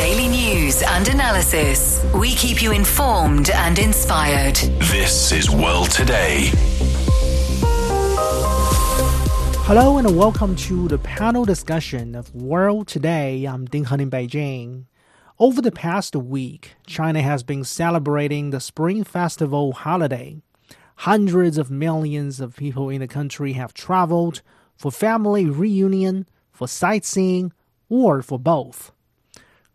Daily news and analysis. We keep you informed and inspired. This is World Today. Hello and welcome to the panel discussion of World Today. I'm Ding Heng in Beijing. Over the past week, China has been celebrating the Spring Festival holiday. Hundreds of millions of people in the country have traveled for family reunion, for sightseeing, or for both.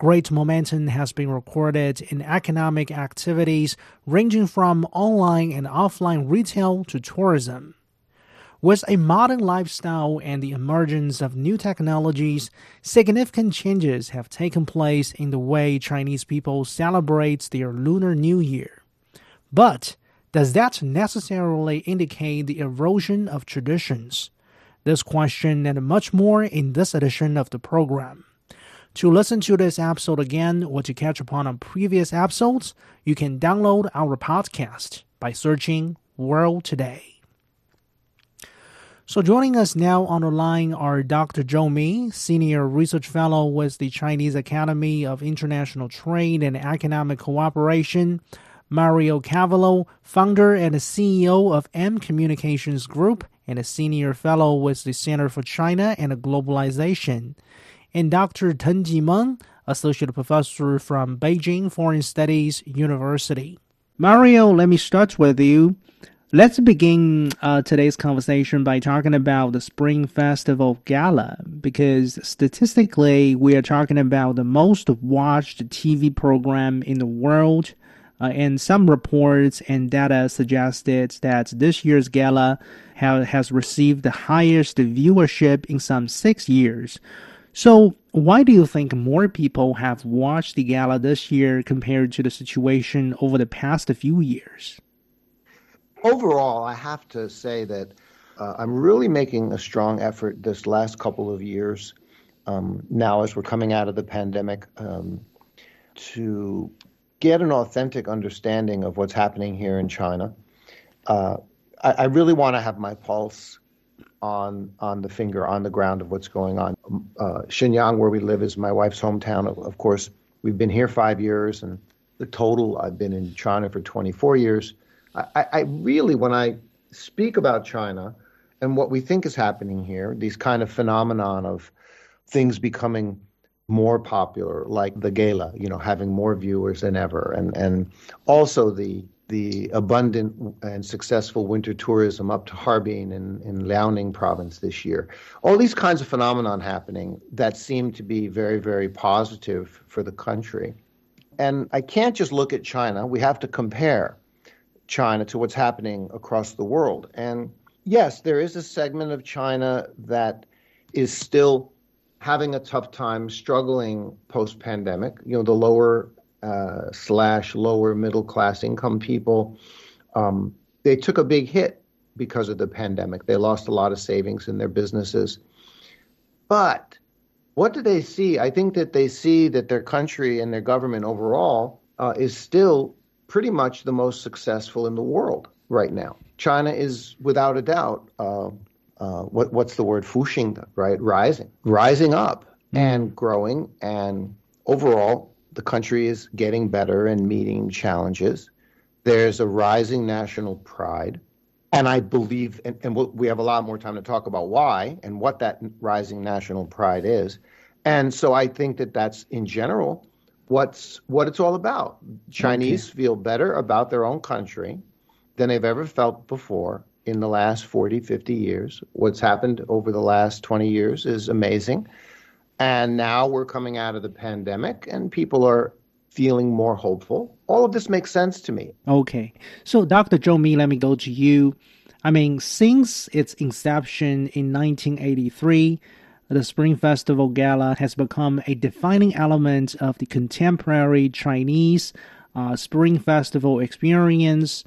Great momentum has been recorded in economic activities ranging from online and offline retail to tourism. With a modern lifestyle and the emergence of new technologies, significant changes have taken place in the way Chinese people celebrate their Lunar New Year. But does that necessarily indicate the erosion of traditions? This question and much more in this edition of the program. To listen to this episode again or to catch up on previous episodes, you can download our podcast by searching World Today. So joining us now on the line are Dr. Zhou Mi, Senior Research Fellow with the Chinese Academy of International Trade and Economic Cooperation, Mario Cavolo, founder and CEO of M Communications Group and a Senior Fellow with the Center for China and Globalization, and Dr. Teng Jimeng, Associate Professor from Beijing Foreign Studies University. Mario, let me start with you. Let's begin uh, today's conversation by talking about the Spring Festival Gala because statistically, we are talking about the most watched TV program in the world. Uh, and some reports and data suggested that this year's gala ha- has received the highest viewership in some six years. So, why do you think more people have watched the gala this year compared to the situation over the past few years? overall, I have to say that uh, I'm really making a strong effort this last couple of years, um, now as we're coming out of the pandemic, um, to get an authentic understanding of what's happening here in China. Uh, I, I, really want to have my pulse on on the finger on the ground of what's going on. Uh, Shenyang, where we live, is my wife's hometown. Of, course, we've been here five years, and the total I've been in China for 24 years. I, I really, when I speak about China and what we think is happening here, these kind of phenomenon of things becoming more popular, like the gala, you know, having more viewers than ever, and and also the the abundant and successful winter tourism up to Harbin in, in Liaoning province this year. All these kinds of phenomenon happening that seem to be very, very positive for the country. And I can't just look at China. We have to compare. China to what's happening across the world. And yes, there is a segment of China that is still having a tough time struggling post pandemic. You know, the lower uh, slash lower middle class income people, um, they took a big hit because of the pandemic. They lost a lot of savings in their businesses. But what do they see? I think that they see that their country and their government overall uh, is still pretty much the most successful in the world right now. China is without a doubt uh, uh, what, what's the word? Fuxing, right? Rising, rising up and growing, and overall the country is getting better and meeting challenges. There's a rising national pride. And I believe, and, and we'll, we have a lot more time to talk about why and what that rising national pride is. And so I think that that's in general what's what it's all about. Chinese okay. feel better about their own country than they've ever felt before in the last 40, 50 years. What's happened over the last 20 years is amazing. And now we're coming out of the pandemic and people are feeling more hopeful. All of this makes sense to me. Okay. So, Dr. Zhou Mi, let me go to you. I mean, since its inception in 1983, the Spring Festival Gala has become a defining element of the contemporary Chinese uh, Spring Festival experience.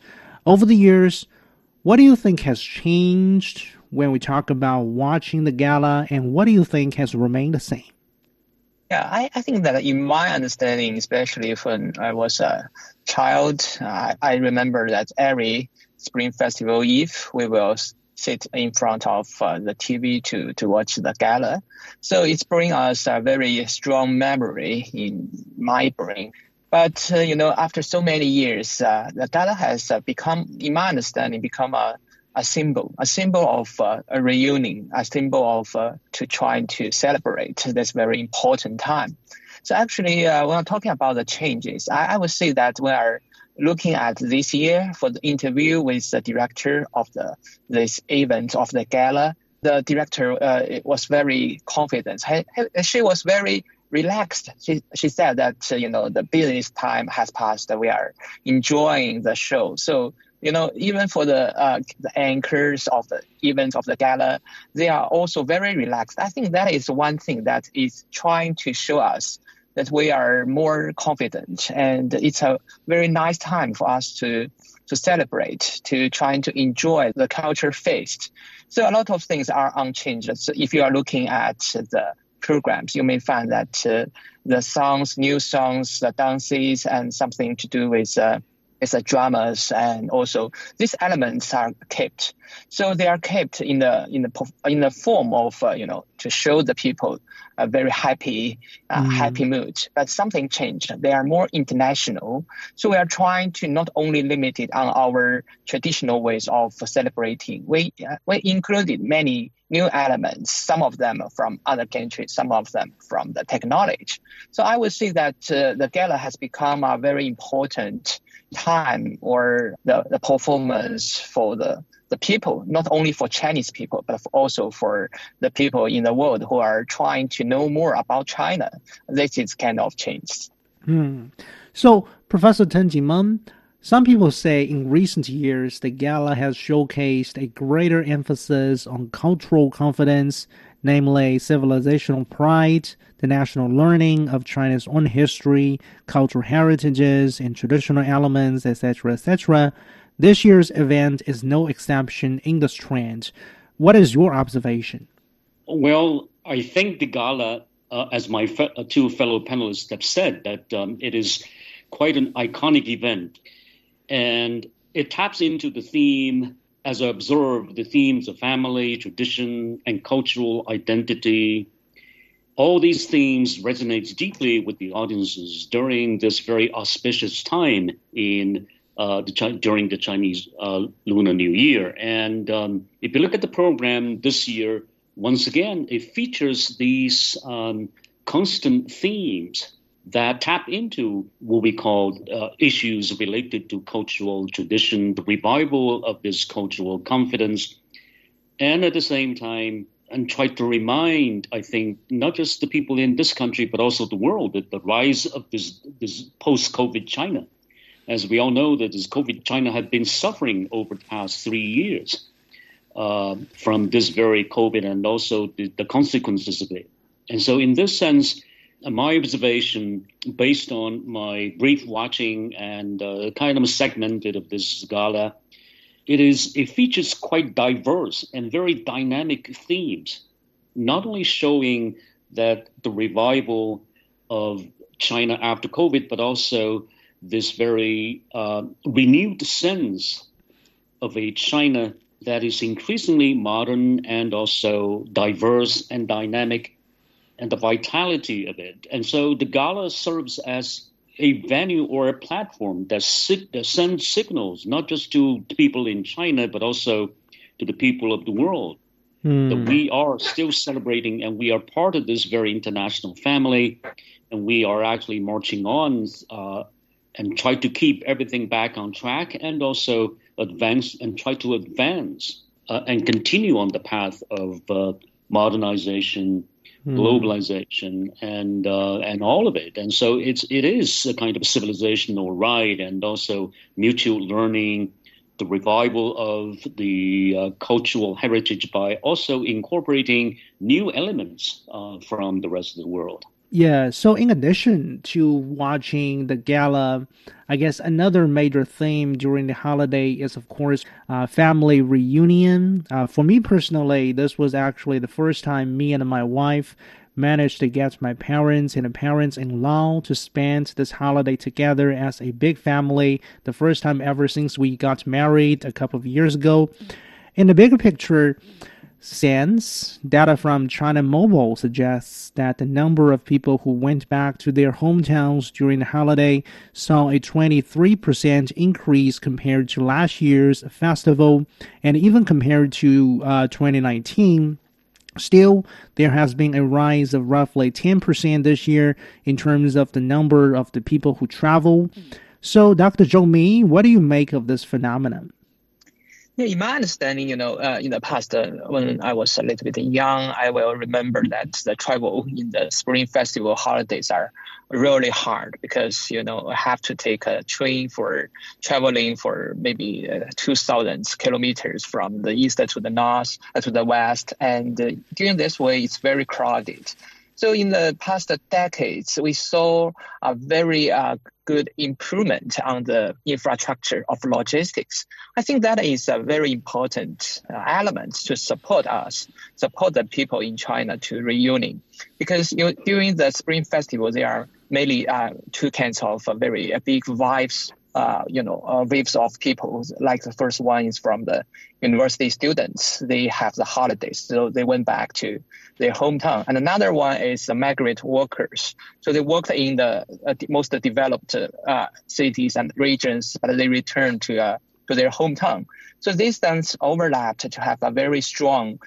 Over the years, what do you think has changed when we talk about watching the gala, and what do you think has remained the same? Yeah, I, I think that in my understanding, especially when I was a child, uh, I remember that every Spring Festival Eve, we will sit in front of uh, the TV to, to watch the gala. So it's bringing us a very strong memory in my brain. But, uh, you know, after so many years, uh, the gala has uh, become, in my understanding, become a, a symbol, a symbol of uh, a reunion, a symbol of uh, to trying to celebrate this very important time. So actually, when I'm talking about the changes, I, I would say that we are looking at this year for the interview with the director of the this event of the gala, the director uh, was very confident. She was very relaxed. She she said that uh, you know the business time has passed. We are enjoying the show. So you know even for the uh, the anchors of the events of the gala, they are also very relaxed. I think that is one thing that is trying to show us that we are more confident and it's a very nice time for us to to celebrate, to trying to enjoy the culture feast. So a lot of things are unchanged. So if you are looking at the programs, you may find that uh, the songs, new songs, the dances, and something to do with uh, with a dramas, and also these elements are kept. So they are kept in the in the in the form of uh, you know to show the people a very happy, uh, mm. happy mood. But something changed. They are more international. So we are trying to not only limit it on our traditional ways of celebrating. We uh, we included many new elements. Some of them from other countries, some of them from the technology. So I would say that uh, the gala has become a very important time or the, the performance for the the people, not only for Chinese people, but also for the people in the world who are trying to know more about China. This is kind of changed. Hmm. So, Professor Teng Jimeng, some people say in recent years the gala has showcased a greater emphasis on cultural confidence, namely civilizational pride, the national learning of China's own history, cultural heritages, and traditional elements, etc., etc. This year's event is no exception in this trend. What is your observation? Well, I think the gala, uh, as my fe- uh, two fellow panelists have said, that um, it is quite an iconic event. And it taps into the theme, as I observe, the themes of family, tradition, and cultural identity. All these themes resonate deeply with the audiences during this very auspicious time in uh, the, during the Chinese uh, Lunar New Year. And um, if you look at the program this year, once again, it features these um, constant themes that tap into what we call uh, issues related to cultural tradition, the revival of this cultural confidence, and at the same time, and try to remind, I think, not just the people in this country, but also the world, that the rise of this, this post COVID China as we all know, that this COVID, China had been suffering over the past three years uh, from this very COVID and also the, the, consequences of it. And so, in this sense, my observation, based on my brief watching and uh, kind of segmented of this gala, it is it features quite diverse and very dynamic themes, not only showing that the revival of China after COVID, but also this very uh, renewed sense of a China that is increasingly modern and also diverse and dynamic, and the vitality of it. And so the gala serves as a venue or a platform that, that sends signals not just to people in China, but also to the people of the world. Mm. That we are still celebrating and we are part of this very international family, and we are actually marching on uh, and try to keep everything back on track and also advance and try to advance uh, and continue on the path of uh, modernization, mm. globalization, and uh, and all of it. And so it's it is a kind of civilizational ride and also mutual learning, the revival of the uh, cultural heritage by also incorporating new elements uh, from the rest of the world. Yeah, so in addition to watching the gala, I guess another major theme during the holiday is, of course, uh, family reunion. Uh, for me personally, this was actually the first time me and my wife managed to get my parents and parents in law to spend this holiday together as a big family. The first time ever since we got married a couple of years ago. In the bigger picture sense, data from China Mobile suggests that the number of people who went back to their hometowns during the holiday saw a 23% increase compared to last year's festival and even compared to uh, 2019. Still, there has been a rise of roughly 10% this year in terms of the number of the people who travel. So, Dr. Zhou Mi, what do you make of this phenomenon? Yeah, in my understanding, you know, uh, in the past, uh, when I was a little bit young, I will remember that the travel in the Spring Festival holidays are really hard because you know I have to take a train for traveling for maybe uh, two thousand kilometers from the east to the north uh, to the west, and uh, during this way, it's very crowded. So in the past decades, we saw a very uh, good improvement on the infrastructure of logistics. I think that is a very important uh, element to support us, support the people in China to reunion. Because you know, during the Spring Festival, there are mainly uh, two kinds of uh, very uh, big vibes uh, you know, uh, waves of people. Like the first one is from the university students. They have the holidays, so they went back to their hometown. And another one is the migrant workers. So they worked in the uh, most developed uh, cities and regions, but they returned to uh, to their hometown. So these things overlapped to have a very strong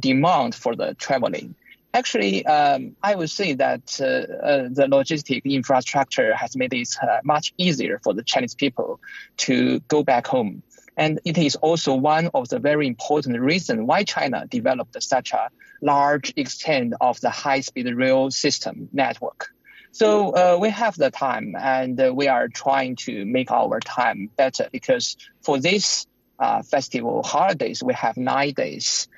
demand for the traveling. Actually, um, I would say that uh, uh, the logistic infrastructure has made it uh, much easier for the Chinese people to go back home. And it is also one of the very important reasons why China developed such a large extent of the high-speed rail system network. So uh, we have the time, and uh, we are trying to make our time better because for this uh, festival holidays, we have nine days.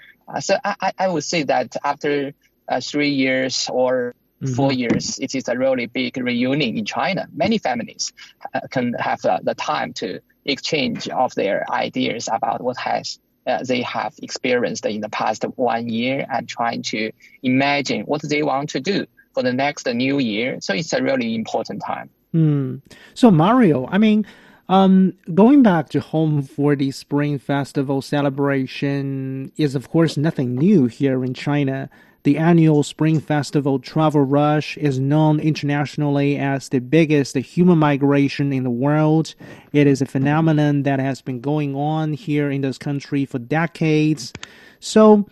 so I, I would say that after uh, three years or mm-hmm. four years, it is a really big reunion in China. Many families uh, can have uh, the time to exchange of their ideas about what has uh, they have experienced in the past one year and trying to imagine what they want to do for the next new year. So it's a really important time. Mm. So Mario, I mean, um, going back to home for the Spring Festival celebration is of course nothing new here in China. The annual Spring Festival travel rush is known internationally as the biggest human migration in the world. It is a phenomenon that has been going on here in this country for decades. So,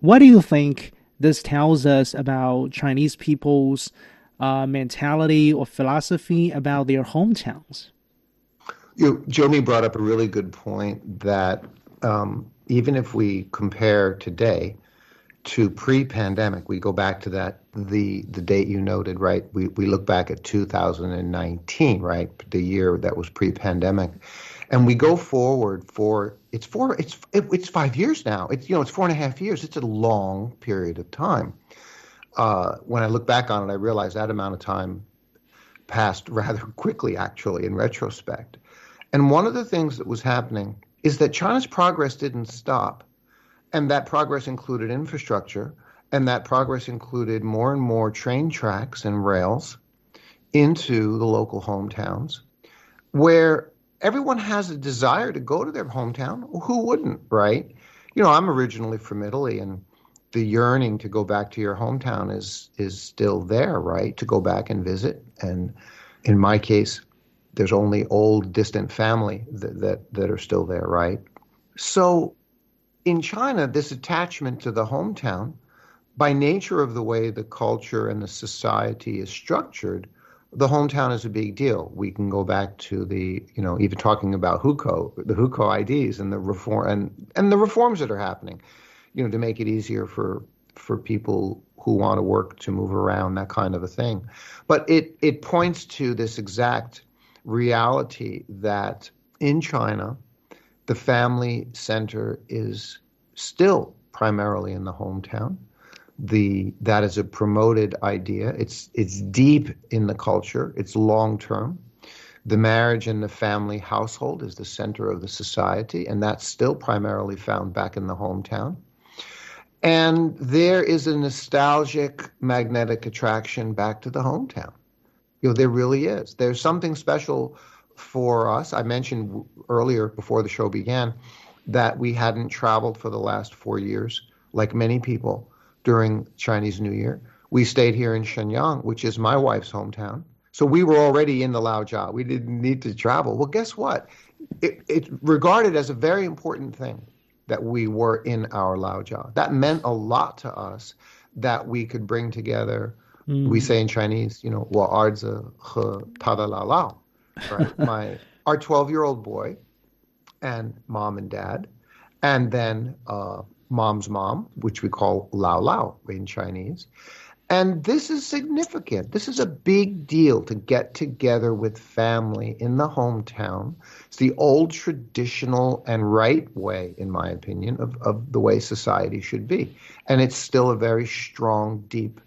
what do you think this tells us about Chinese people's uh, mentality or philosophy about their hometowns? You know, Zhou Mi brought up a really good point that um, even if we compare today, to pre-pandemic, we go back to that the the date you noted, right? We we look back at 2019, right, the year that was pre-pandemic, and we go forward for it's four it's it, it's five years now. It's you know it's four and a half years. It's a long period of time. Uh, when I look back on it, I realize that amount of time passed rather quickly, actually, in retrospect. And one of the things that was happening is that China's progress didn't stop and that progress included infrastructure, and that progress included more and more train tracks and rails into the local hometowns where everyone has a desire to go to their hometown. Who wouldn't, right? You know, I'm originally from Italy and the yearning to go back to your hometown is is still there, right? To go back and visit. And in my case, there's only old distant family that that, that are still there, right? So in China, this attachment to the hometown, by nature of the way the culture and the society is structured, the hometown is a big deal. We can go back to the, you know, even talking about hukou, the hukou IDs and the reform and, and the reforms that are happening, you know, to make it easier for for people who want to work to move around, that kind of a thing. But it it points to this exact reality that in China, the family center is still primarily in the hometown. The that is a promoted idea. It's it's deep in the culture. It's long term. The marriage and the family household is the center of the society, and that's still primarily found back in the hometown. And there is a nostalgic magnetic attraction back to the hometown. You know, there really is. There's something special for us. I mentioned earlier before the show began that we hadn't traveled for the last four years, like many people during Chinese New Year. We stayed here in Shenyang, which is my wife's hometown. So we were already in the Laojia. We didn't need to travel. Well, guess what? It, it's regarded as a very important thing that we were in our Laojia. That meant a lot to us that we could bring together. Mm. We say in Chinese, you know, 我儿子和他的姥姥, right? My our 12 year old boy and mom and dad, and then uh, mom's mom, which we call Lao Lao in Chinese. And this is significant. This is a big deal to get together with family in the hometown. It's the old traditional and right way, in my opinion, of, of the way society should be. And it's still a very strong, deep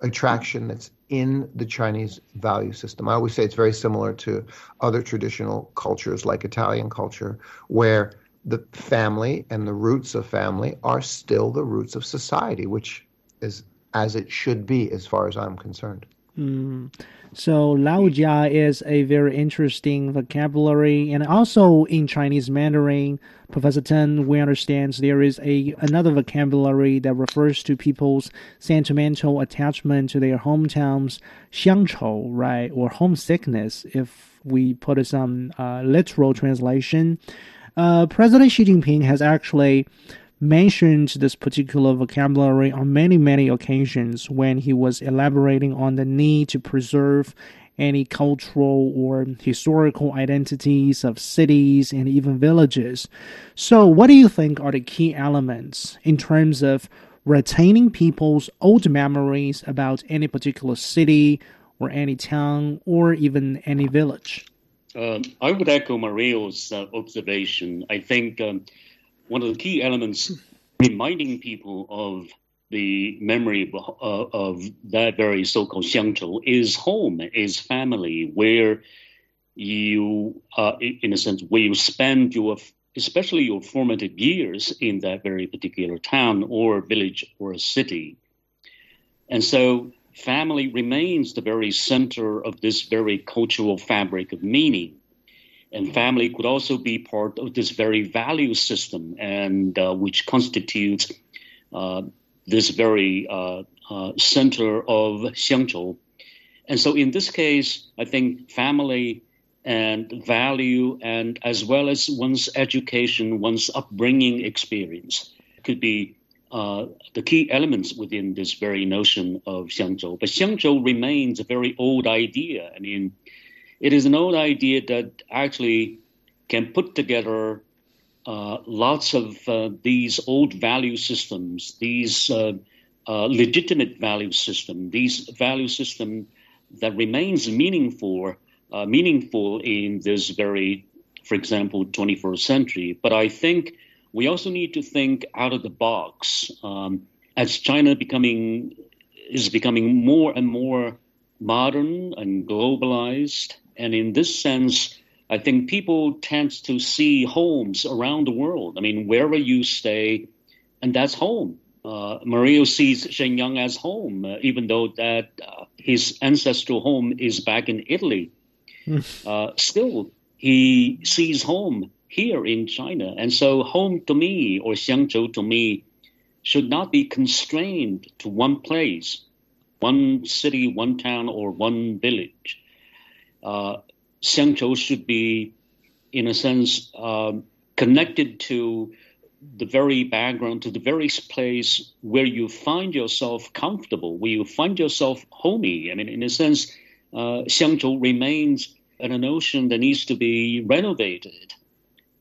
attraction that's in the Chinese value system. I always say it's very similar to other traditional cultures like Italian culture, where the family and the roots of family are still the roots of society, which is as it should be as far as I'm concerned. Mm. So Laojia is a very interesting vocabulary, and also in Chinese Mandarin, Professor Teng, we understand there is a another vocabulary that refers to people's sentimental attachment to their hometowns, 乡愁, right, or homesickness, if we put some uh, literal translation. Uh, President Xi Jinping has actually mentioned this particular vocabulary on many, many occasions when he was elaborating on the need to preserve any cultural or historical identities of cities and even villages. So, what do you think are the key elements in terms of retaining people's old memories about any particular city or any town or even any village? Uh, I would echo Mario's uh, observation. I think um, one of the key elements reminding people of the memory of, uh, of that very so-called xiangchou is home, is family, where you, uh, in a sense, where you spend your, especially your formative years in that very particular town or village or city. And so family remains the very center of this very cultural fabric of meaning and family could also be part of this very value system, and uh, which constitutes uh, this very uh, uh center of Xiangchou. And so, in this case, I think family and value, and as well as one's education, one's upbringing experience, could be uh, the key elements within this very notion of Xiangchou. But Xiangchou remains a very old idea. I mean, it is an old idea that actually can put together uh, lots of uh, these old value systems, these uh, uh legitimate value system, these value system that remains meaningful, uh, meaningful in this very, for example, 21st century. But I think we also need to think out of the box um, as China becoming is becoming more and more modern and globalized. And in this sense, I think people tend to see homes around the world. I mean, wherever you stay, and that's home. Uh, Mario sees Shenyang as home, uh, even though that uh, his ancestral home is back in Italy. Hmm. Uh, still, he sees home here in China, and so home to me or Xiangchou to me should not be constrained to one place, one city, one town, or one village uh, Xiangchou should be, in a sense, um, connected to the very background, to the very place where you find yourself comfortable, where you find yourself homey. I mean, in a sense, uh, Xiangchou remains an notion that needs to be renovated.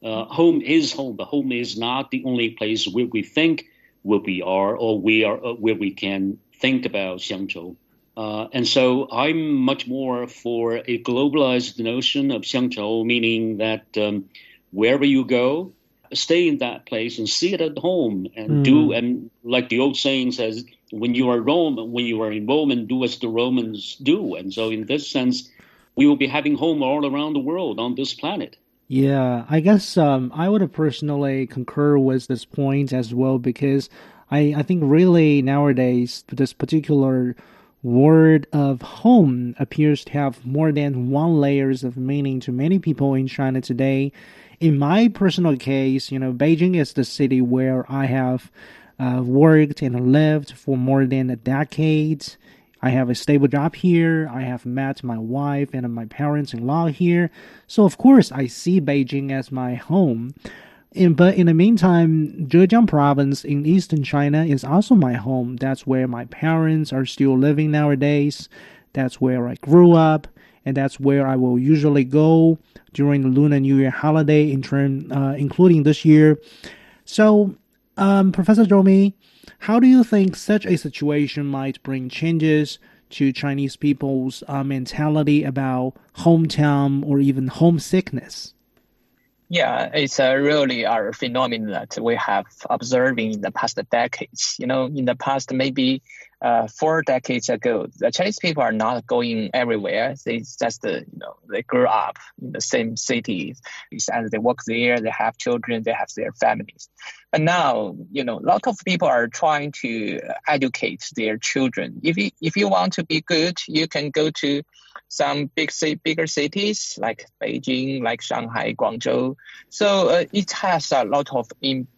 Uh, home is home, but home is not the only place where we think where we are or we are uh, where we can think about Xiangchou. Uh, and so I'm much more for a globalized notion of xiangchou, meaning that um, wherever you go, stay in that place and see it at home and mm. do and like the old saying says, when you are Rome, when you are in Rome, and do as the Romans do. And so in this sense, we will be having home all around the world on this planet. Yeah, I guess um, I would personally concur with this point as well because I, I think really nowadays this particular word of home appears to have more than one layers of meaning to many people in China today. In my personal case, you know, Beijing is the city where I have uh, worked and lived for more than a decade. I have a stable job here. I have met my wife and my parents in law here. So, of course, I see Beijing as my home. In, but in the meantime, Zhejiang province in eastern China is also my home. That's where my parents are still living nowadays. That's where I grew up, and that's where I will usually go during the Lunar New Year holiday, in turn, uh, including this year. So, um, Professor Zhou Mi, how do you think such a situation might bring changes to Chinese people's uh, mentality about hometown or even homesickness? Yeah, it's a really a phenomenon that we have observing in the past decades. You know, in the past maybe uh, four decades ago, the Chinese people are not going everywhere. They just, uh, you know, they grew up in the same cities and they work there. They have children. They have their families. But now, you know, a lot of people are trying to educate their children. If you, if you want to be good, you can go to some big bigger cities like Beijing, like Shanghai, Guangzhou. So uh, it has a lot of impact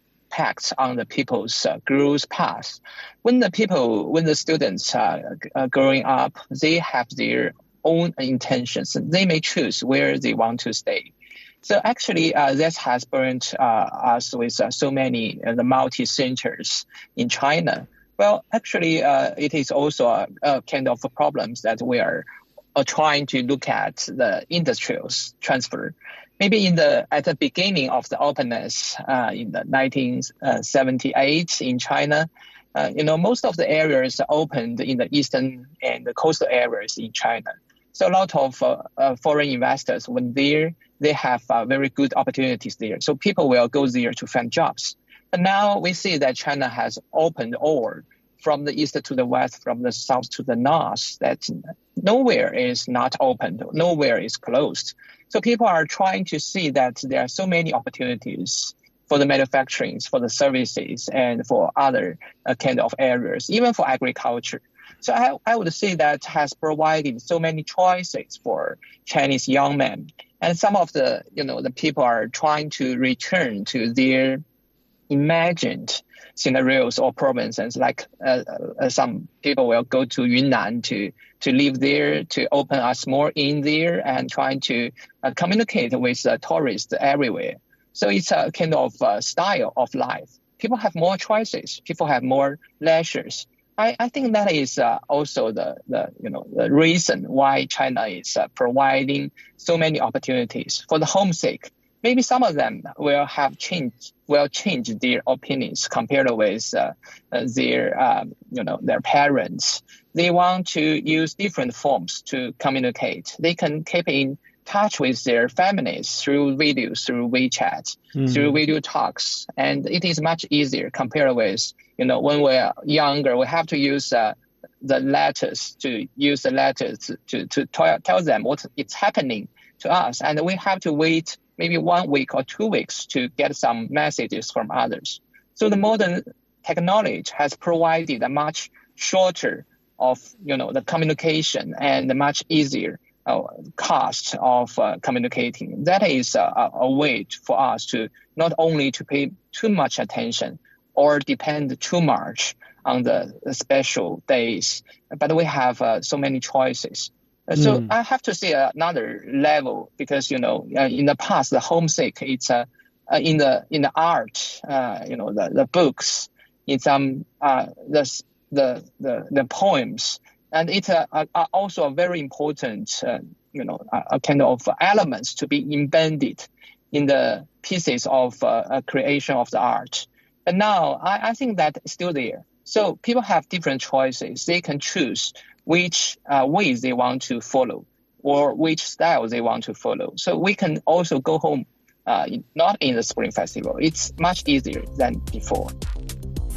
on the people's uh, growth path. When the people, when the students are uh, growing up, they have their own intentions. They may choose where they want to stay. So actually, uh, this has burnt uh, us with uh, so many uh, the multi centers in China. Well, actually, it is also a, a, kind of problems that we are trying to look at the industrial transfer. Maybe in the at the beginning of the openness uh, in the 1978 in China, uh, you know most of the areas opened in the eastern and the coastal areas in China. So a lot of uh, uh, foreign investors when there, they have uh, very good opportunities there. So people will go there to find jobs. But now we see that China has opened all from the east to the west, from the south to the north, that nowhere is not opened, nowhere is closed. So people are trying to see that there are so many opportunities for the manufacturing, for the services, and for other uh, kind of areas, even for agriculture. So I, I would say that has provided so many choices for Chinese young men. And some of the, you know, the people are trying to return to their imagined scenarios or provinces. Like uh, uh, some people will go to Yunnan to to live there, to open a small inn there, and trying to uh, communicate with tourists everywhere. So it's a kind of uh, style of life. People have more choices. People have more leisures. I, I think that is uh, also the, the you know the reason why China is uh, providing so many opportunities for the homesick maybe some of them will have changed will change their opinions compared with uh, uh, their um, you know their parents. They want to use different forms to communicate. They can keep in touch with their families through videos, through WeChat, mm. through video talks, and it is much easier compared with you know when we're younger, we have to use. Uh, the letters to use the letters to, to, to tell them what is happening to us, and we have to wait maybe one week or two weeks to get some messages from others. So the modern technology has provided a much shorter of you know the communication and a much easier uh, cost of uh, communicating. That is a, a way for us to not only to pay too much attention or depend too much on the, the special days, but we have uh, so many choices. So mm. I have to say another level because you know uh, in the past the homesick it's uh, uh, in the in the art uh, you know the, the books in some uh, the, the the the poems and it uh, are also a very important uh, you know a, kind of elements to be embedded in the pieces of uh, creation of the art. And now I, I think that still there. So people have different choices. They can choose which uh, ways they want to follow or which style they want to follow. So we can also go home uh, not in the Spring Festival. It's much easier than before.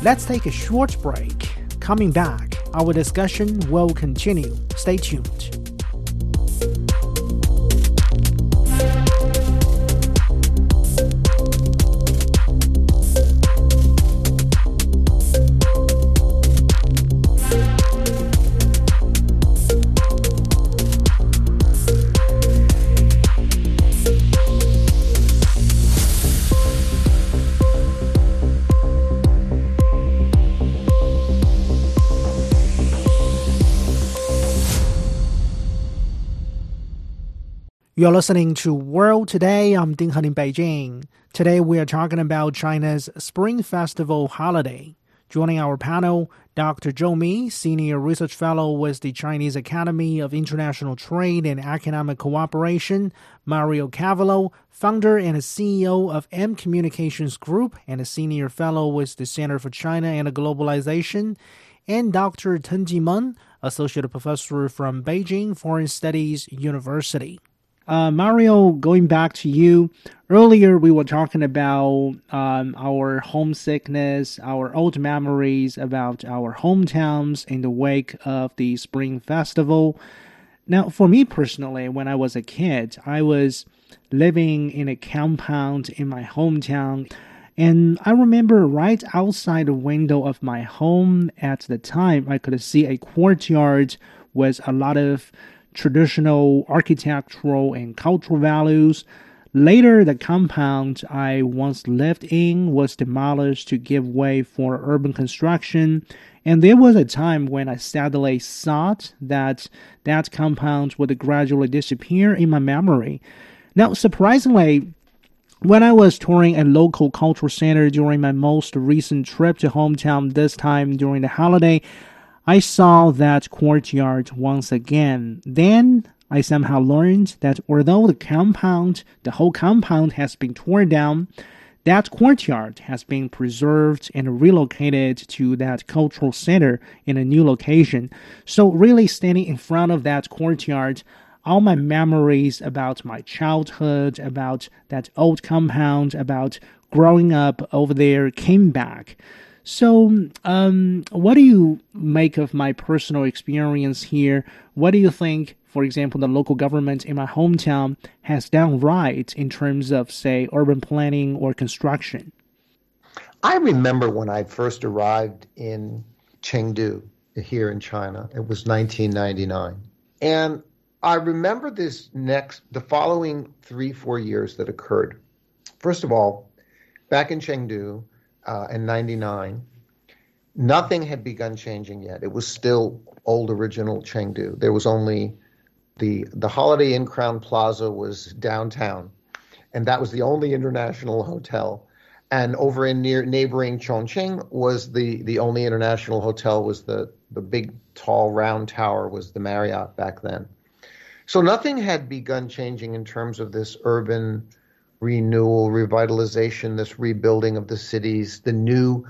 Let's take a short break. Coming back, our discussion will continue. Stay tuned. You're listening to World Today. I'm Ding Heng in Beijing. Today we are talking about China's Spring Festival holiday. Joining our panel, Dr. Zhou Mi, Senior Research Fellow with the Chinese Academy of International Trade and Economic Cooperation, Mario Cavolo, founder and CEO of M Communications Group and a Senior Fellow with the Center for China and Globalization, and Dr. Teng Jimeng, Associate Professor from Beijing Foreign Studies University. Uh, Mario, going back to you, earlier we were talking about um, our homesickness, our old memories about our hometowns in the wake of the Spring Festival. Now, for me personally, when I was a kid, I was living in a compound in my hometown. And I remember right outside the window of my home at the time, I could see a courtyard with a lot of traditional architectural and cultural values. Later, the compound I once lived in was demolished to give way for urban construction, and there was a time when I sadly thought that that compound would gradually disappear in my memory. Now, surprisingly, when I was touring a local cultural center during my most recent trip to hometown this time during the holiday, I saw that courtyard once again. Then I somehow learned that although the compound, the whole compound has been torn down, that courtyard has been preserved and relocated to that cultural center in a new location. So really standing in front of that courtyard, all my memories about my childhood, about that old compound, about growing up over there came back. So, um, what do you make of my personal experience here? What do you think, for example, the local government in my hometown has done right in terms of, say, urban planning or construction? I remember when I first arrived in Chengdu here in China. It was 1999. And I remember this next, the following three, four years that occurred. First of all, back in Chengdu, uh, in 99, nothing had begun changing yet. It was still old original Chengdu. There was only the the Holiday Inn Crowne Plaza was downtown, and that was the only international hotel. And over in near neighboring Chongqing was the the only international hotel was the the big tall round tower was the Marriott back then. So nothing had begun changing in terms of this urban renewal, revitalization, this rebuilding of the cities, the new,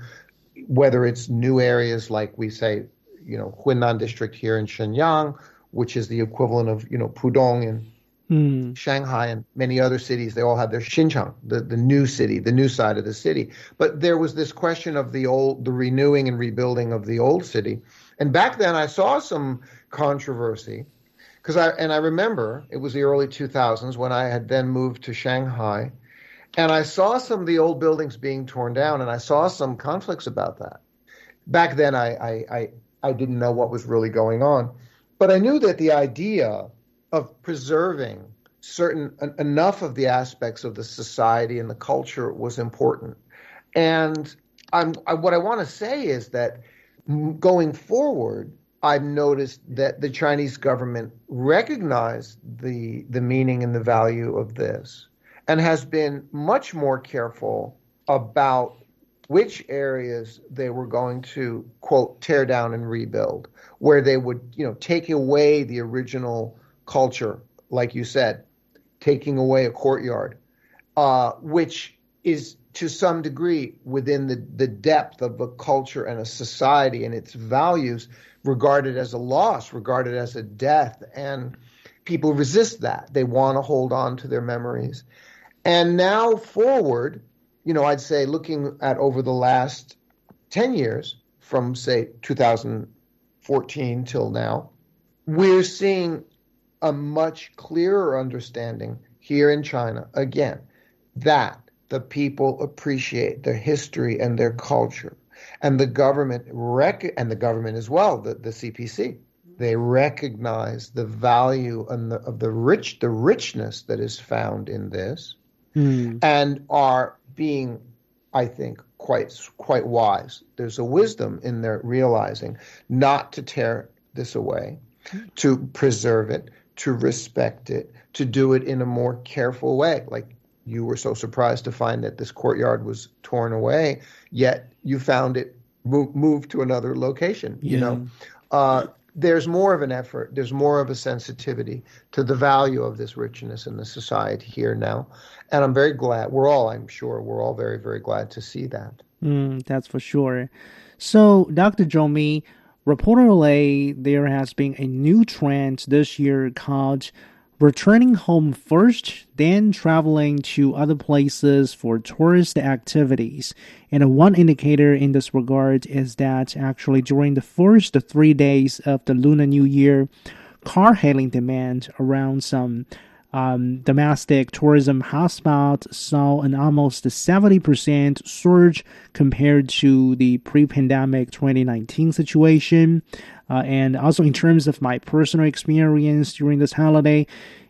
whether it's new areas like we say, you know, Hunnan district here in Shenyang, which is the equivalent of, you know, Pudong in mm. Shanghai and many other cities, they all have their Xincheng, the, the new city, the new side of the city. But there was this question of the old, the renewing and rebuilding of the old city. And back then I saw some controversy because I and I remember it was the early 2000s when I had then moved to Shanghai, and I saw some of the old buildings being torn down, and I saw some conflicts about that. Back then, I I I, I didn't know what was really going on, but I knew that the idea of preserving certain enough of the aspects of the society and the culture was important, and I'm I, what I want to say is that mm, going forward I've noticed that the Chinese government recognized the the meaning and the value of this and has been much more careful about which areas they were going to quote tear down and rebuild where they would you know take away the original culture like you said taking away a courtyard uh, which is to some degree within the, the depth of a culture and a society and its values regarded as a loss, regarded as a death. And people resist that. They want to hold on to their memories. And now forward, you know, I'd say looking at over the last 10 years, from say 2014 till now, we're seeing a much clearer understanding here in China, again, that the people appreciate their history and their culture and the government rec- and the government as well, the, the CPC, they recognize the value and the, of the rich, the richness that is found in this, mm. and are being, I think, quite quite wise. There's a wisdom in their realizing not to tear this away, to preserve it, to respect it, to do it in a more careful way. Like you were so surprised to find that this courtyard was torn away, yet you found it move, moved to another location. You know, uh, there's more of an effort. There's more of a sensitivity to the value of this richness in the society here now, and I'm very glad. We're all, I'm sure, we're all very, very glad to see that. Mm, that's for sure. So, Dr. Zhou Mi, reportedly, there has been a new trend this year called returning home first, then traveling to other places for tourist activities. And one indicator in this regard is that actually during the first three days of the Lunar New Year, car hailing demand around some um, domestic tourism hotspot saw an almost 70% surge compared to the pre pandemic 2019 situation. Uh, and also, in terms of my personal experience during this holiday,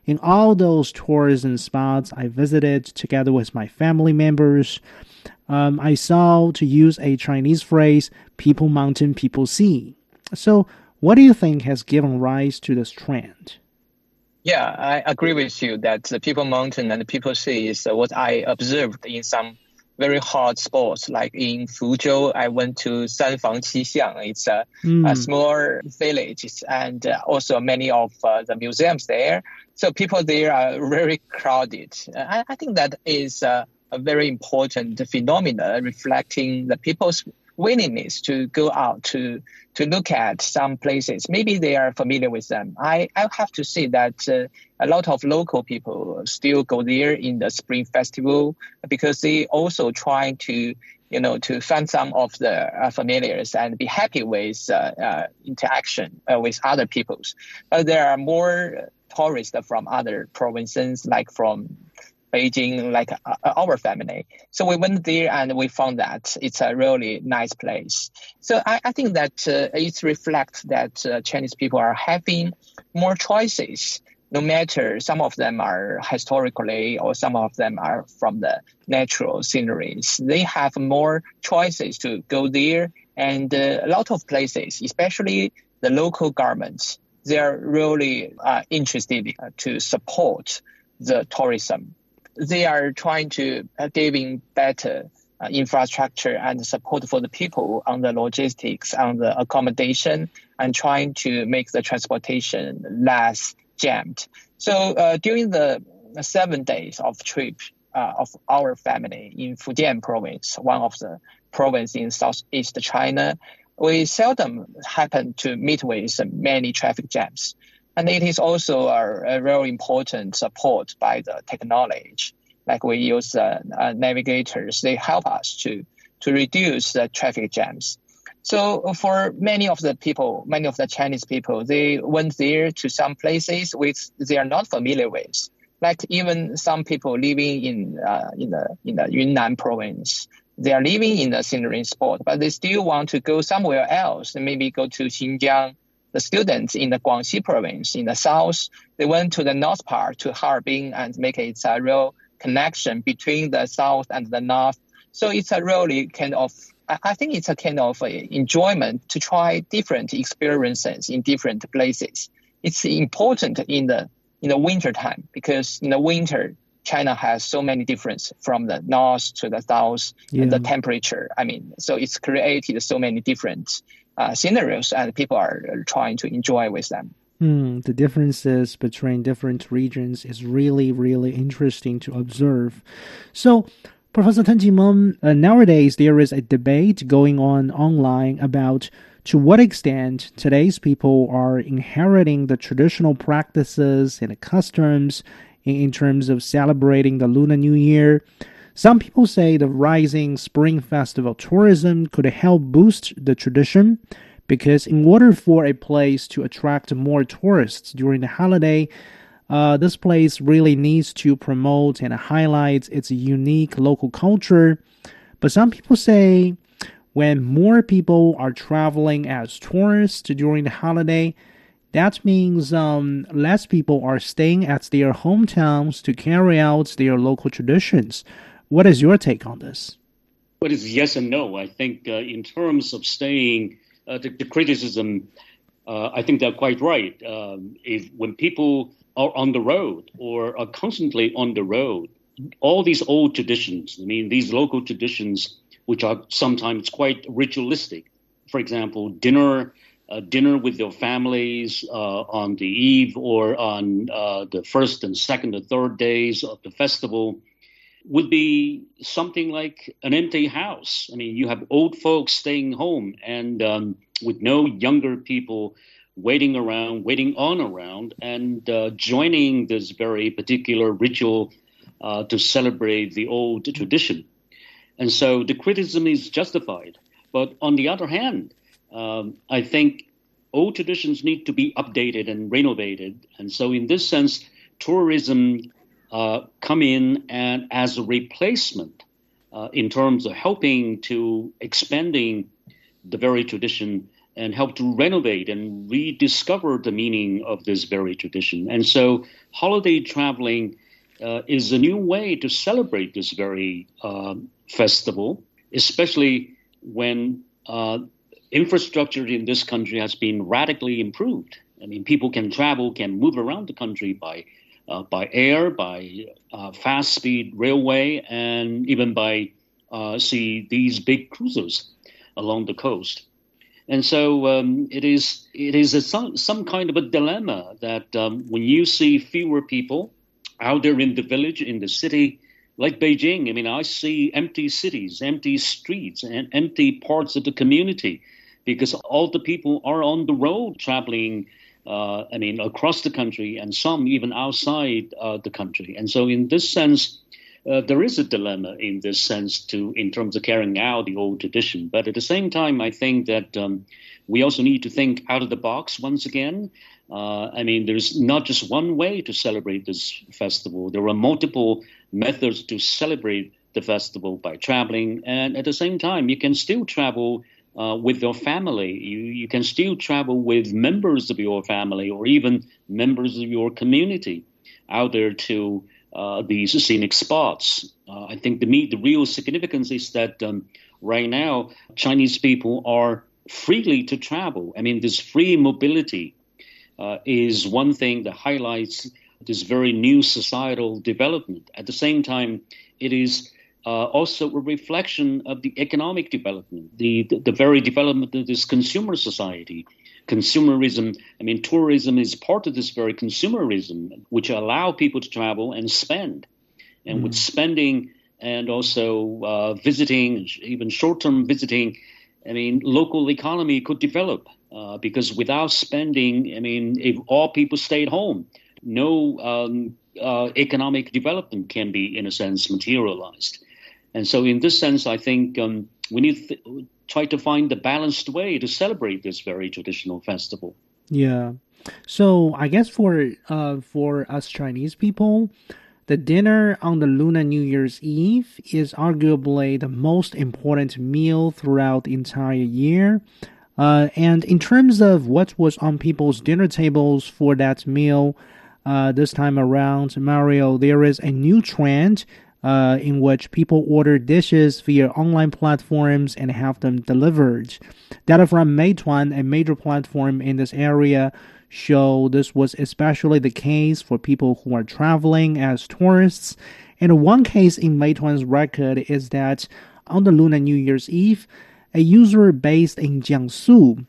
in all those tourism spots I visited together with my family members, um, I saw, to use a Chinese phrase, people mountain, people sea. So, what do you think has given rise to this trend? Yeah, I agree with you that the People Mountain and the People Sea is what I observed in some very hot spots. Like in Fuzhou, I went to Sanfang Qixiang. It's a, Mm. a small village and uh, also many of uh, the museums there. So people there are very crowded. I, I think that is uh, a very important phenomena reflecting the people's willingness to go out to to look at some places. Maybe they are familiar with them. I, I have to say that uh, a lot of local people still go there in the Spring Festival because they also trying to you know to find some of the uh, familiars and be happy with uh, uh, interaction uh, with other peoples. But there are more tourists from other provinces, like from Beijing, like uh, our family. So we went there and we found that it's a really nice place. So I, I think that uh, it reflects that uh, Chinese people are having more choices. No matter some of them are historically or some of them are from the natural sceneries, they have more choices to go there. And uh, a lot of places, especially the local governments, they are really uh, interested uh, to support the tourism they are trying to uh, giving better uh, infrastructure and support for the people on the logistics, on the accommodation, and trying to make the transportation less jammed. So uh, during the seven days of trip uh, of our family in Fujian province, one of the province in southeast China, we seldom happen to meet with many traffic jams. And it is also a, a very important support by the technology. Like we use uh, uh, navigators, they help us to, to reduce the traffic jams. So for many of the people, many of the Chinese people, they went there to some places which they are not familiar with. Like even some people living in uh, in the in the Yunnan province, they are living in the scenery spot, but they still want to go somewhere else. Maybe go to Xinjiang. The students in the Guangxi province in the south, they went to the north part to Harbin and make it a real connection between the south and the north. So it's a really kind of I think it's a kind of enjoyment to try different experiences in different places. It's important in the in the winter time because in the winter China has so many difference from the north to the south Yeah. and the temperature. I mean, so it's created so many different uh, scenarios and people are trying to enjoy with them. Hmm, the differences between different regions is really, really interesting to observe. So, Professor Teng Jimeng, uh, nowadays there is a debate going on online about to what extent today's people are inheriting the traditional practices and customs in, in terms of celebrating the Lunar New Year. Some people say the rising Spring Festival tourism could help boost the tradition because in order for a place to attract more tourists during the holiday, uh, this place really needs to promote and highlight its unique local culture. But some people say when more people are traveling as tourists during the holiday, that means um, less people are staying at their hometowns to carry out their local traditions. What is your take on this? But it's yes and no. I think uh, in terms of staying, uh, the, the criticism uh, I think they're quite right. Um, if when people are on the road or are constantly on the road, all these old traditions, I mean, these local traditions, which are sometimes quite ritualistic. For example, dinner, uh, dinner with your families uh, on the eve or on uh, the first and second or third days of the festival would be something like an empty house. I mean, you have old folks staying home and um, with no younger people waiting around, waiting on around, and uh, joining this very particular ritual uh, to celebrate the old tradition. And so the criticism is justified. But on the other hand, um, I think old traditions need to be updated and renovated. And so, in this sense, tourism uh, come in and as a replacement uh, in terms of helping to expanding the very tradition and help to renovate and rediscover the meaning of this very tradition. And so, holiday traveling uh, is a new way to celebrate this very uh, festival, especially when uh, infrastructure in this country has been radically improved. I mean, people can travel, can move around the country by uh, by air, by uh, fast speed railway, and even by uh, see these big cruisers along the coast. And so um, it is it is a, some some kind of a dilemma that um, when you see fewer people out there in the village, in the city, like Beijing, I mean, I see empty cities, empty streets, and empty parts of the community because all the people are on the road traveling. Uh, I mean, across the country, and some even outside uh, the country. And so, in this sense, uh, there is a dilemma in this sense to in terms of carrying out the old tradition. But at the same time, I think that um, we also need to think out of the box once again. Uh, I mean, there's not just one way to celebrate this festival. There are multiple methods to celebrate the festival by traveling, and at the same time, you can still travel uh, with your family. You, you can still travel with members of your family or even members of your community out there to uh, these scenic spots. Uh, I think the, the real significance is that um, right now Chinese people are freely to travel. I mean, this free mobility uh, is one thing that highlights this very new societal development. At the same time, it is uh, also a reflection of the economic development, the, the, the very development of this consumer society. Consumerism, I mean, tourism is part of this very consumerism, which allow people to travel and spend. And mm. with spending and also uh, visiting, even short-term visiting, I mean, local economy could develop uh, because without spending, I mean, if all people stayed home, no um, uh, economic development can be, in a sense, materialized. And so, in this sense, I think um, we need to th- try to find the balanced way to celebrate this very traditional festival. Yeah. So I guess for uh, for us Chinese people, the dinner on the Lunar New Year's Eve is arguably the most important meal throughout the entire year. Uh, and in terms of what was on people's dinner tables for that meal, uh, this time around, Mario, there is a new trend uh, in which people order dishes via online platforms and have them delivered. Data from Meituan, a major platform in this area, show this was especially the case for people who are traveling as tourists. And one case in Meituan's record is that on the Lunar New Year's Eve, a user based in Jiangsu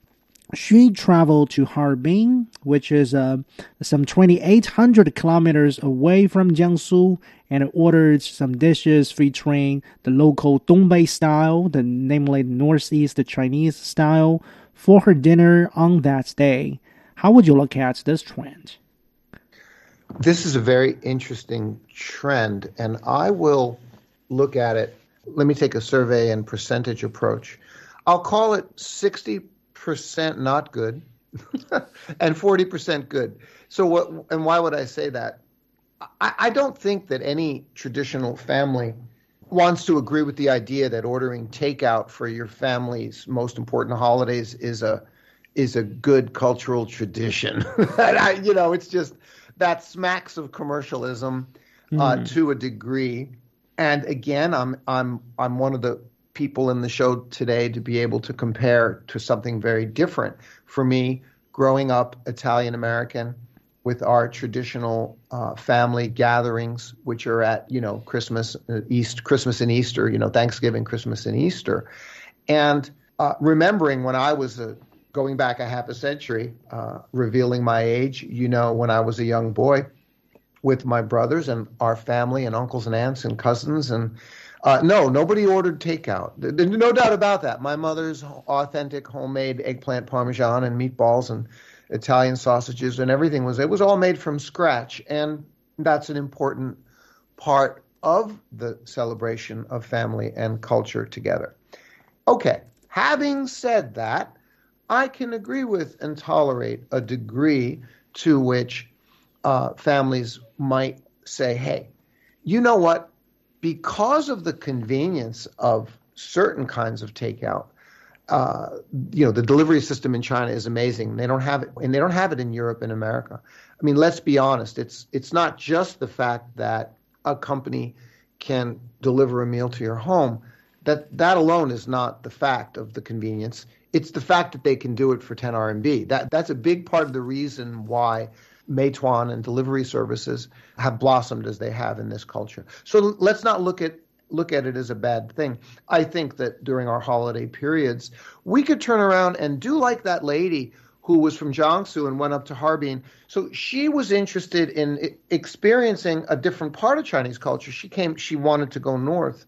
she traveled to Harbin, which is uh, some 2,800 kilometers away from Jiangsu, and ordered some dishes featuring the local Dongbei style, the namely Northeast Chinese style, for her dinner on that day. How would you look at this trend? This is a very interesting trend, and I will look at it. Let me take a survey and percentage approach. I'll call it 60 percent not good and 40% good. So what and why would I say that? I, I don't think that any traditional family wants to agree with the idea that ordering takeout for your family's most important holidays is a is a good cultural tradition. I, you know, it's just that smacks of commercialism uh, mm. to a degree. And again, I'm I'm I'm one of the people in the show today to be able to compare to something very different. For me, growing up Italian American with our traditional uh, family gatherings, which are at you know Christmas, uh, East, Christmas and Easter, you know Thanksgiving, Christmas and Easter, and uh, remembering when I was a, going back a half a century, uh, revealing my age, you know, when I was a young boy, with my brothers and our family and uncles and aunts and cousins and uh, no, nobody ordered takeout. No doubt about that. My mother's authentic homemade eggplant parmesan and meatballs and Italian sausages and everything was it was all made from scratch, and that's an important part of the celebration of family and culture together. Okay, having said that, I can agree with and tolerate a degree to which uh, families might say, "Hey, you know what? Because of the convenience of certain kinds of takeout, uh, you know, the delivery system in China is amazing. They don't have it, and they don't have it in Europe and America. I mean, let's be honest. It's it's not just the fact that a company can deliver a meal to your home. That that alone is not the fact of the convenience. It's the fact that they can do it for 10 RMB. That that's a big part of the reason why Meituan and delivery services have blossomed as they have in this culture. So let's not look at look at it as a bad thing. I think that during our holiday periods, we could turn around and do like that lady who was from Jiangsu and went up to Harbin. So she was interested in experiencing a different part of Chinese culture. She came she wanted to go north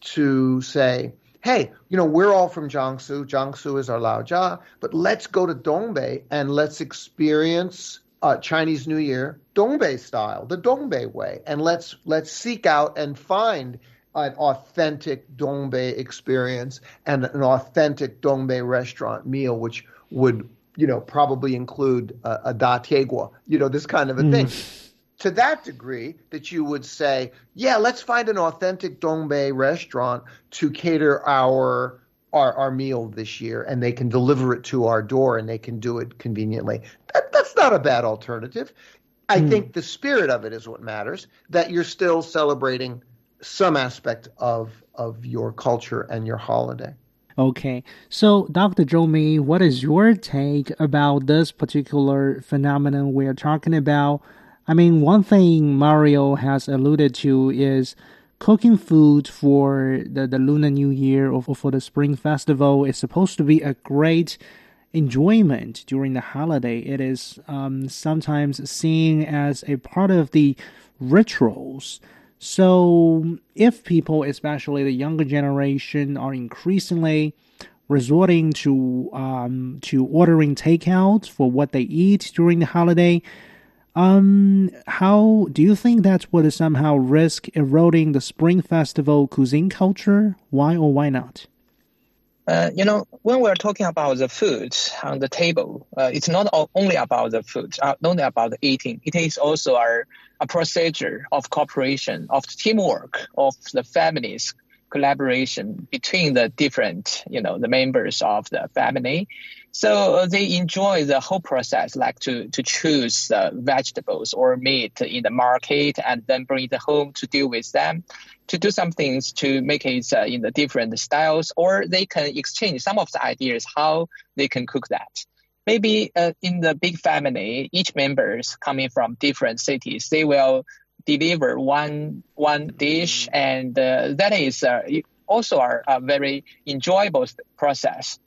to say, hey, you know, we're all from Jiangsu. Jiangsu is our Laojia, but let's go to Dongbei and let's experience uh, Chinese New Year Dongbei style, the Dongbei way, and let's let's seek out and find an authentic Dongbei experience and an authentic Dongbei restaurant meal, which would you know probably include a, a da tiegua, you know this kind of a mm. thing. To that degree, that you would say, yeah, let's find an authentic Dongbei restaurant to cater our our, our meal this year and they can deliver it to our door and they can do it conveniently. That, that's not a bad alternative. I mm. think the spirit of it is what matters, that you're still celebrating some aspect of, of your culture and your holiday. Okay, so Dr. Zhou Mi, what is your take about this particular phenomenon we're talking about? I mean, one thing Mario has alluded to is cooking food for the, the Lunar New Year or for the Spring Festival is supposed to be a great enjoyment during the holiday. It is um, sometimes seen as a part of the rituals. So, if people, especially the younger generation, are increasingly resorting to um, to ordering takeout for what they eat during the holiday, um, how do you think that would somehow risk eroding the Spring Festival cuisine culture? Why or why not? Uh, you know, when we're talking about the food on the table, uh, it's not only about the food, uh, not only about eating. It is also a, a procedure of cooperation, of teamwork, of the families collaboration between the different, you know, the members of the family. So uh, they enjoy the whole process, like to, to choose uh, vegetables or meat in the market and then bring it home to deal with them, to do some things to make it uh, in the different styles, or they can exchange some of the ideas how they can cook that. Maybe uh, in the big family, each members coming from different cities, they will deliver one one dish, and uh, that is uh, also a, a, very enjoyable process.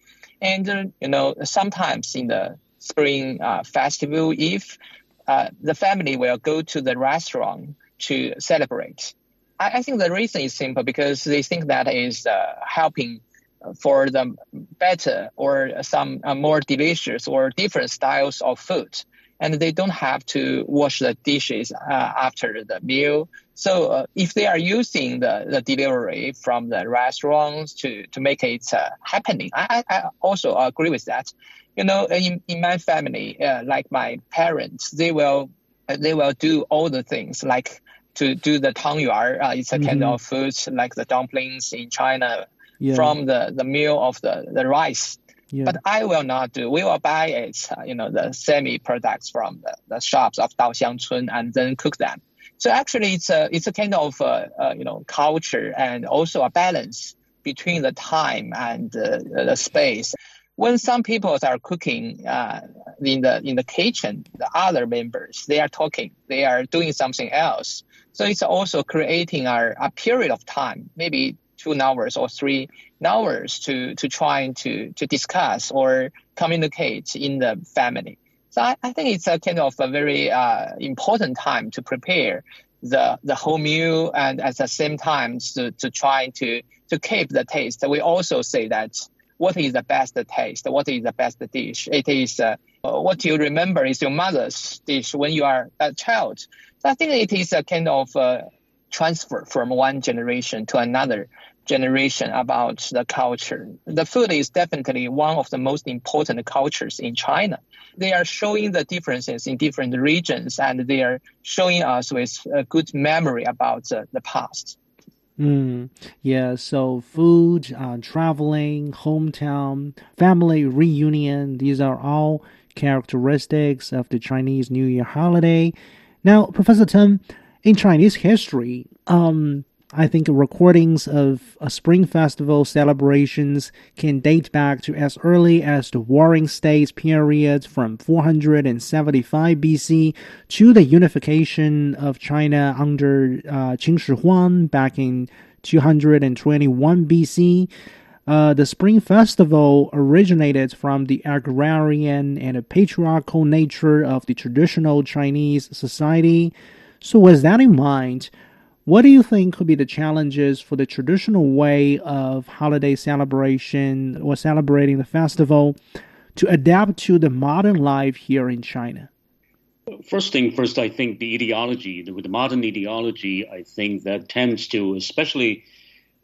And uh, you know, sometimes in the spring uh, festival, if uh, the family will go to the restaurant to celebrate, I, I, think the reason is simple because they think that is uh, helping for them better or some more delicious or different styles of food and they don't have to wash the dishes uh, after the meal. So uh, if they are using the, the delivery from the restaurants to, to make it uh, happening, I, I also agree with that. You know, in, in my family, uh, like my parents, they will they will do all the things like to do the tangyuan. Uh, it's a mm-hmm. kind of food like the dumplings in China yeah. from the, the meal of the, the rice yeah. But I will not do. We will buy it, you know, the semi products from the, the shops of Daoxiangcun and then cook them. So actually, it's a it's a kind of you know culture and also a balance between the time and the space. when some people are cooking uh, in the in the kitchen, the other members they are talking, they are doing something else. So it's also creating a, a period of time, maybe two hours or three hours to to trying to to discuss or communicate in the family. So I, I think it's a kind of a very uh, important time to prepare the the whole meal and at the same time to, to try to to keep the taste. We also say that what is the best taste, what is the best dish. It is uh, what you remember is your mother's dish when you are a child. So I think it is a kind of uh, transfer from one generation to another generation about the culture. The food is definitely one of the most important cultures in China. They are showing the differences in different regions and they are showing us with a good memory about the, the past. Mm, yeah, so food, uh, traveling, hometown, family reunion, these are all characteristics of the Chinese New Year holiday. Now, Professor Teng, in Chinese history, um, I think recordings of a Spring Festival celebrations can date back to as early as the Warring States period from 475 BC to the unification of China under uh, Qin Shi Huang back in 221 BC. Uh, the Spring Festival originated from the agrarian and patriarchal nature of the traditional Chinese society. So, with that in mind, what do you think could be the challenges for the traditional way of holiday celebration or celebrating the festival to adapt to the modern life here in China? First thing first, I think the ideology, the, the modern ideology, I think that tends to, especially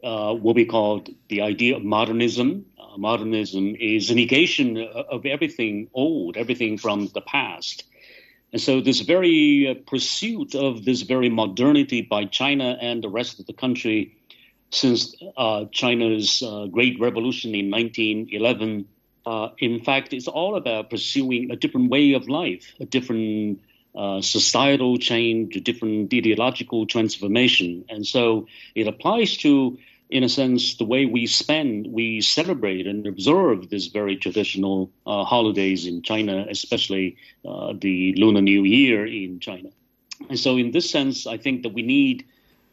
uh, what we call the idea of modernism. Uh, modernism is a negation of everything old, everything from the past. And so, this very uh, pursuit of this very modernity by China and the rest of the country since uh, China's uh, Great Revolution in 1911, uh, in fact, it's all about pursuing a different way of life, a different uh, societal change, a different ideological transformation. And so, it applies to in a sense, the way we spend, we celebrate and observe these very traditional uh, holidays in China, especially uh, the Lunar New Year in China. And so, in this sense, I think that we need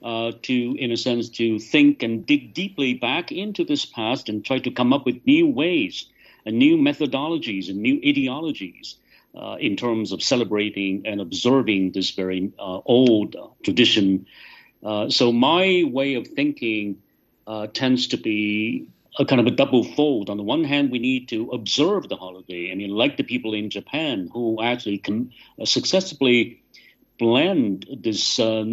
uh, to, in a sense, to think and dig deeply back into this past and try to come up with new ways and new methodologies and new ideologies. Uh, in terms of celebrating and observing this very uh, old tradition. Uh, so, my way of thinking uh, tends to be a kind of a double fold. On the one hand, we need to observe the holiday. I mean, like the people in Japan who actually can uh, successfully blend this uh,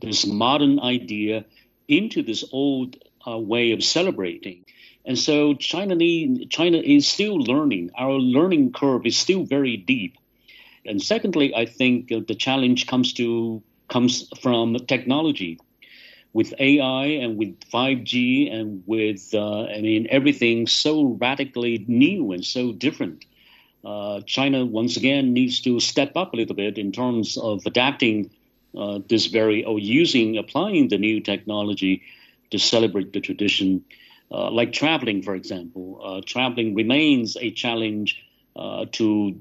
this modern idea into this old uh, way of celebrating. And so China need, China is still learning. Our learning curve is still very deep. And secondly, I think uh, the challenge comes to comes from technology with AI and with 5G and with, uh, I mean, everything so radically new and so different. Uh, China, once again, needs to step up a little bit in terms of adapting uh, this very, or using, applying the new technology to celebrate the tradition. Uh, like traveling, for example. Uh, traveling remains a challenge uh, to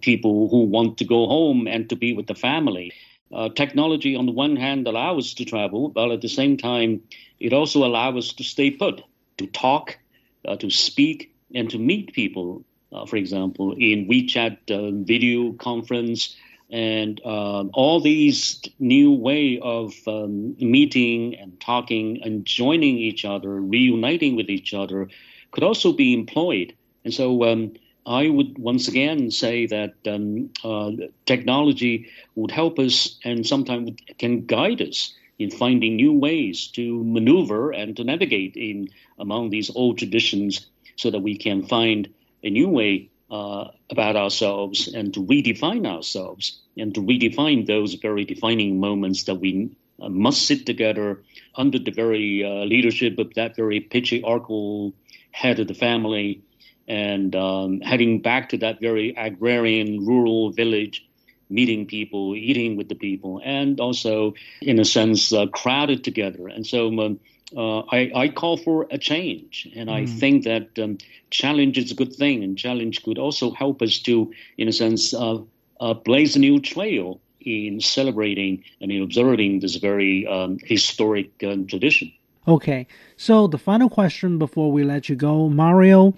people who want to go home and to be with the family. Uh, technology, on the one hand, allows us to travel, but at the same time, it also allows us to stay put, to talk, uh, to speak, and to meet people. Uh, for example, in WeChat uh, video conference, and um, all these new way of um, meeting and talking and joining each other, reuniting with each other, could also be employed. And so. Um, I would once again say that um, uh, technology would help us and sometimes can guide us in finding new ways to maneuver and to navigate in among these old traditions so that we can find a new way uh, about ourselves and to redefine ourselves and to redefine those very defining moments that we uh, must sit together under the very uh, leadership of that very patriarchal head of the family and um, heading back to that very agrarian rural village meeting people eating with the people and also in a sense uh, crowded together and so um, uh, I, I, call for a change, and mm. I think that um, challenge is a good thing, and challenge could also help us to, in a sense, uh, uh, blaze a new trail in celebrating and in observing this very um, historic um, tradition. Okay, so the final question before we let you go, Mario.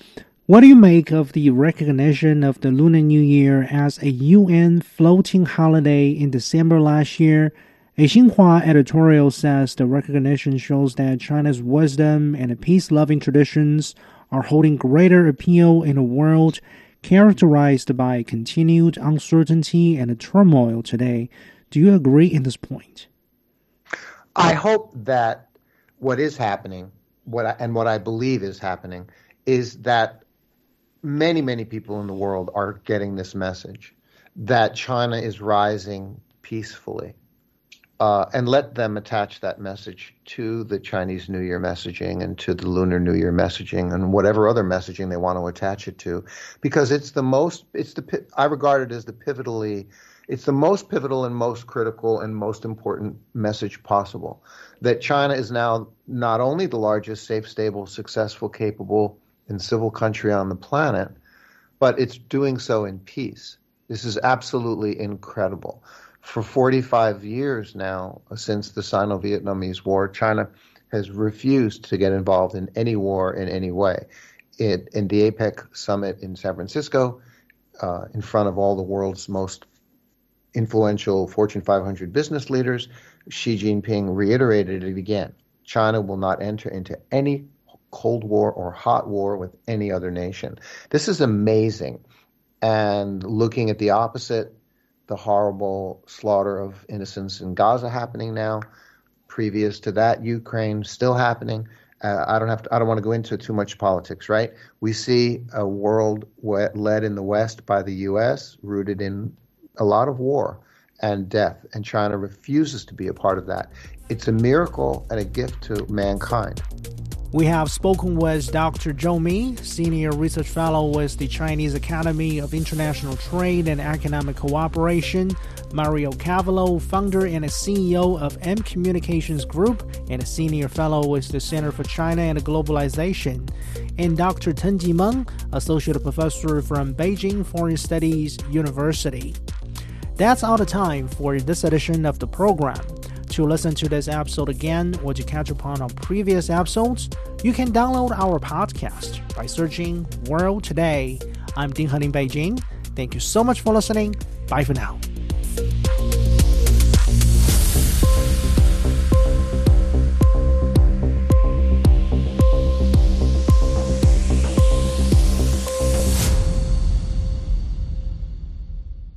What do you make of the recognition of the Lunar New Year as a UN floating holiday in December last year? A Xinhua editorial says the recognition shows that China's wisdom and peace loving traditions are holding greater appeal in a world characterized by continued uncertainty and turmoil today. Do you agree in this point? I hope that what is happening, what I, and what I believe is happening, is that many, many people in the world are getting this message that China is rising peacefully. Uh, and let them attach that message to the Chinese New Year messaging and to the Lunar New Year messaging and whatever other messaging they want to attach it to, because it's the most, it's the, I regard it as the pivotally, it's the most pivotal and most critical and most important message possible. That China is now not only the largest, safe, stable, successful, capable, civil country on the planet, but it's doing so in peace. This is absolutely incredible for 45 years now, since the Sino Vietnamese War, China has refused to get involved in any war in any way. It, in the APEC summit in San Francisco, uh, in front of all the world's most influential Fortune 500 business leaders, Xi Jinping reiterated it again. China will not enter into any Cold War or hot war with any other nation. This is amazing. And looking at the opposite, the horrible slaughter of innocents in Gaza happening now. Previous to that, Ukraine still happening. Uh, I don't have to, I don't want to go into too much politics, right? We see a world led in the West by the U.S., rooted in a lot of war and death, and China refuses to be a part of that. It's a miracle and a gift to mankind. We have spoken with Dr. Zhou Mi, Senior Research Fellow with the Chinese Academy of International Trade and Economic Cooperation, Mario Cavolo, founder and CEO of M Communications Group, and a Senior Fellow with the Center for China and Globalization, and Dr. Teng Jimeng, Associate Professor from Beijing Foreign Studies University. That's all the time for this edition of the program. To listen to this episode again or to catch up on our previous episodes, you can download our podcast by searching World Today. I'm Ding Heng in Beijing. Thank you so much for listening. Bye for now.